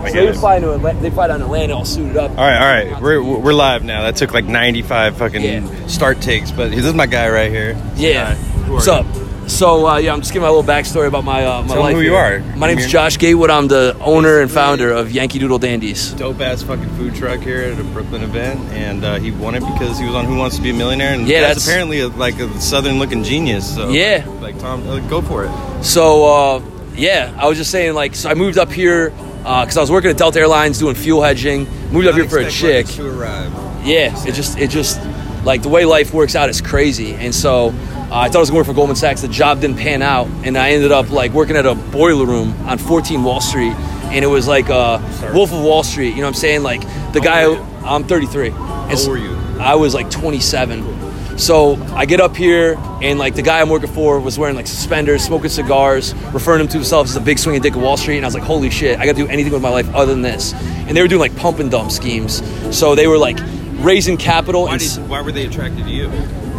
I So get they it. fly to Atlanta, they fly down to Atlanta all suited up. All right, all right. We're, we're live now. That took like 95 fucking Yeah. start takes, but this is my guy right here. Yeah. Who are What's you? up? So uh, yeah, I'm just giving my little backstory about my uh, my Tell 'em life. who you here. are. My name's Come here. Josh Gatewood. I'm the owner and founder of Yankee Doodle Dandies. Dope ass fucking food truck here at a Brooklyn event, and uh, he won it because he was on Who Wants to Be a Millionaire, and Yeah, that's, that's- apparently a, like a southern looking genius. So Yeah. like Tom, uh, go for it. So uh, yeah, I was just saying like, so I moved up here because I was working at Delta Airlines doing fuel hedging. Moved up here for a chick. Yeah, it just it just like the way life works out is crazy, and so. Uh, I thought I was going to work for Goldman Sachs. The job didn't pan out, and I ended up like working at a boiler room on 14 Wall Street, and it was like uh, Wolf of Wall Street. You know what I'm saying? Like the How guy. old were you? I'm 33. How old were you? I was like 27. So I get up here, and like the guy I'm working for was wearing like suspenders, smoking cigars, referring to himself as the big swinging dick of Wall Street. And I was like, holy shit, I got to do anything with my life other than this. And they were doing like pump and dump schemes. So they were like raising capital. Why, and did, why were they attracted to you?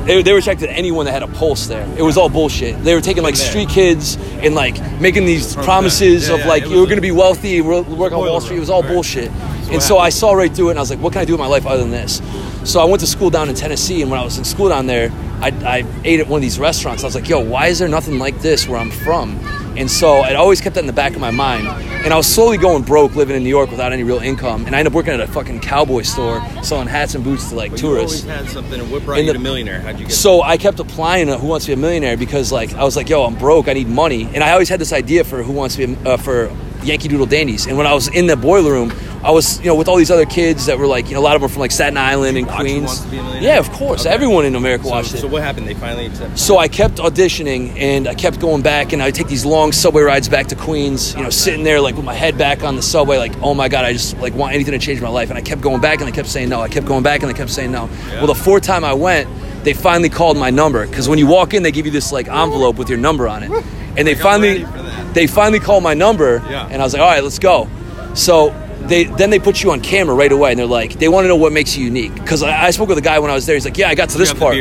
they, they were attracted to anyone that had a pulse there. It was all bullshit. They were taking like street kids and like making these promises. Yeah, of yeah, like you're to be wealthy work on Wall Street. It was all right. bullshit. what and so I saw right through it and I was like, what can I do with my life other than this? So I went to school down in Tennessee and when I was in school down there, I, I ate at one of these restaurants. I was like, yo, why is there nothing like this where I'm from? And so I'd always kept that in the back of my mind. And I was slowly going broke living in New York without any real income. And I ended up working at a fucking cowboy store selling hats and boots to like But you tourists. always had something. And what brought In you the- to millionaire? How'd you get? So I kept applying to Who Wants to Be a Millionaire because like I was like, yo, I'm broke, I need money, and I always had this idea for Who Wants to Be a, uh, for Yankee Doodle Dandies. And when I was in the boiler room, I was you know with all these other kids that were like you know a lot of them were from like Staten Island and Queens. Wants to Be a Millionaire? Yeah, of course, Okay. everyone in America so, watched it. so what happened? They finally accepted. So I kept auditioning and I kept going back and I would take these long subway rides back to Queens, you know, sitting there like with my head back on the subway, like, oh my God, I just like want anything to change my life. And I kept going back and I kept saying no. I kept going back and I kept saying no. Well, the fourth time I went, they finally called my number because when you walk in, they give you this like envelope with your number on it. And they Like, finally, ready for that. they finally called my number Yeah. and I was like, all right, let's go. So they then they put you on camera right away and they're like, they want to know what makes you unique. Because I, I spoke with a guy when I was there. He's like, yeah, I got to this part.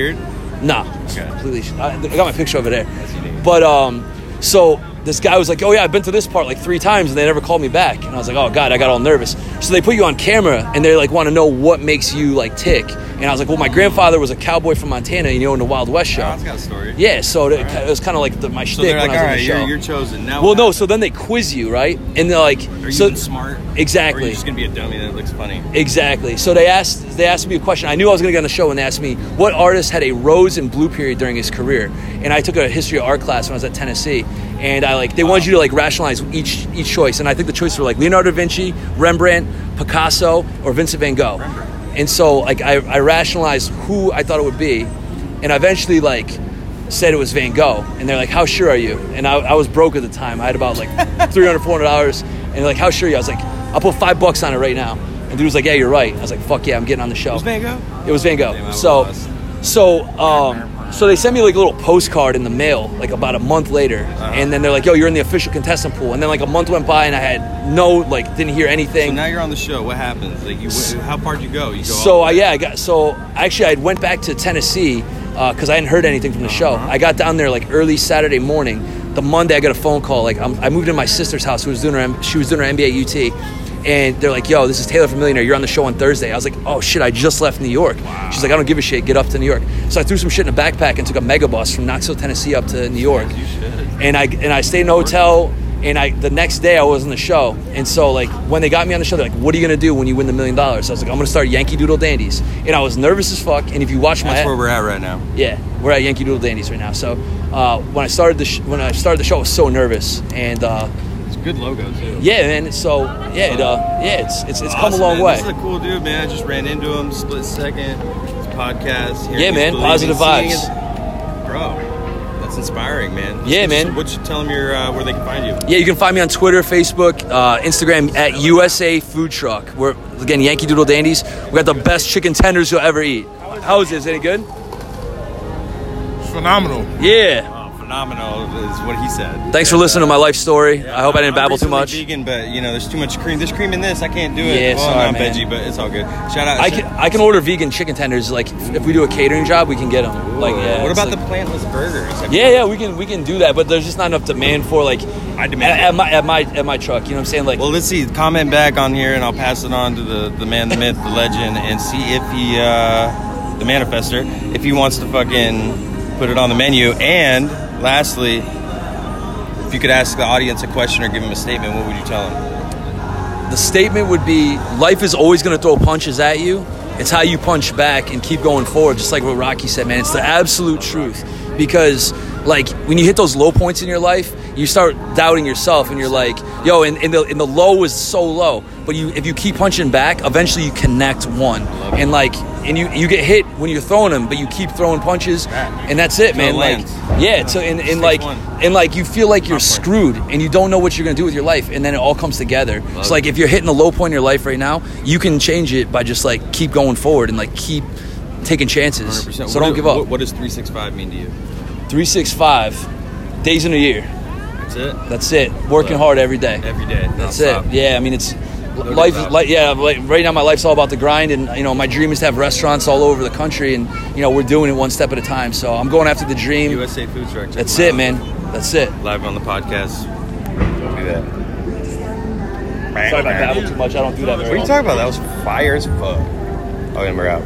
No, Okay. completely. I, I got my picture over there. But um, so this guy was like, "Oh yeah, I've been to this part like three times, and they never called me back." And I was like, "Oh god," I got all nervous. So they put you on camera, and they like want to know what makes you like tick. And I was like, "Well, my grandfather was a cowboy from Montana, you know, in the Wild West show." Oh, that's got a story. Yeah, so it, it was kind of like the, my So shtick when like, I was on you're, the show. you're chosen. Now well, no, so then they quiz you, right? And they're like, Are you so even smart? Exactly. Or are you just gonna be a dummy that looks funny? Exactly. So they asked they asked me a question. I knew I was going to get on the show, and they asked me what artist had a rose and blue period during his career. And I took a history of art class when I was at Tennessee, and I like they wanted you to like rationalize each each choice. And I think the choices were like Leonardo da Vinci, Rembrandt, Picasso, or Vincent Van Gogh. And so like I, I rationalized who I thought it would be, and I eventually like said it was Van Gogh. And they're like, "How sure are you?" And I, I was broke at the time. I had about like 300 400 dollars, and they're like, "How sure are you?" I was like, "I'll put five bucks on it right now." And dude was like, "Yeah, you're right." I was like, "Fuck yeah, I'm getting on the show." It was Van Gogh? It was Van Gogh. So, so, um, so they sent me like a little postcard in the mail, like about a month later, Uh-huh. and then they're like, "Yo, you're in the official contestant pool." And then like a month went by, and I had no, like, didn't hear anything. So now you're on the show. What happens? Like, you went, how far would you go? You go. So all uh, yeah, I got so actually I went back to Tennessee because I hadn't heard anything from the show. Uh-huh. I got down there like early Saturday morning. The Monday I got a phone call. Like I'm, I moved in my sister's house who was doing her she was doing her MBA UT, and they're like, "Yo, this is Taylor from Millionaire. You're on the show on Thursday." I was like, "Oh shit, I just left New York." She's like, "I don't give a shit. Get up to New York." So I threw some shit in a backpack and took a mega bus from Knoxville, Tennessee, up to New York You should. and I and I stayed in a hotel. And I the next day I was on the show, and so like when they got me on the show, they're like, "What are you gonna do when you win the million dollars?" I was like, "I'm gonna start Yankee Doodle Dandies," and I was nervous as fuck. And if you watch my That's where we're at right now. yeah, we're at Yankee Doodle Dandies right now. So uh, when I started the sh- when I started the show, I was so nervous, and uh, good logo too. yeah, man. So yeah, it, uh, yeah, it's it's, it's come a long man. way. This is a cool dude, man. I just ran into him, split second. It's a podcast. Here Yeah, man. Positive vibes. it. Bro, that's inspiring, man. Yeah, What- man. What you tell them your uh, where they can find you? Yeah, you can find me on Twitter, Facebook, uh, Instagram at USA Food Truck. We're again Yankee Doodle Dandies. We got the best chicken tenders you'll ever eat. How is this? Any good? Phenomenal. Yeah. Phenomenal is what he said. Thanks for listening to my life story. yeah, I hope I didn't I'm babble too much. Vegan, but you know, there's too much cream. There's cream in this. I can't do it. Yeah, well, sorry, I'm man. veggie, but it's all good. Shout out. I shout- can I can order vegan chicken tenders. Like if we do a catering job, we can get them. Like yeah. What about like- the plantless burgers? Have Yeah, yeah, we can we can do that, but there's just not enough demand for like I demand at it. my at my at my truck. You know what I'm saying? Like Well, let's see. Comment back on here, and I'll pass it on to the, the man, the myth, the legend, and see if he, uh, the manifester, if he wants to fucking put it on the menu. And lastly, if you could ask the audience a question or give them a statement, what would you tell them? the statement would be life is always going to throw punches at you. It's how you punch back and keep going forward just like what rocky said man. It's the absolute truth. Because like when you hit those low points in your life you start doubting yourself and you're like yo and, and, the, and the low is so low. But you if you keep punching back eventually you connect one. And like and you you get hit when you're throwing them but you keep throwing punches and that's it man. like yeah so and, and like and like you feel like you're screwed and you don't know what you're going to do with your life and then it all comes together. It's like if you're hitting a low point in your life right now you can change it by just like keep going forward and like keep taking chances. 100%. so What don't do- give up. What, what does 365 mean to you? 365 days in a year That's it? that's it working hard every day Every day. that's it yeah i mean it's No life like yeah like right now my life's all about the grind and you know my dream is to have restaurants all over the country and you know we're doing it one step at a time so i'm going after the dream USA Food Truck. that's it man that's it Live on the podcast. Don't do that. sorry if i babble too much i don't do that What are you talking about? That was fire as fuck. Oh, okay, we're out.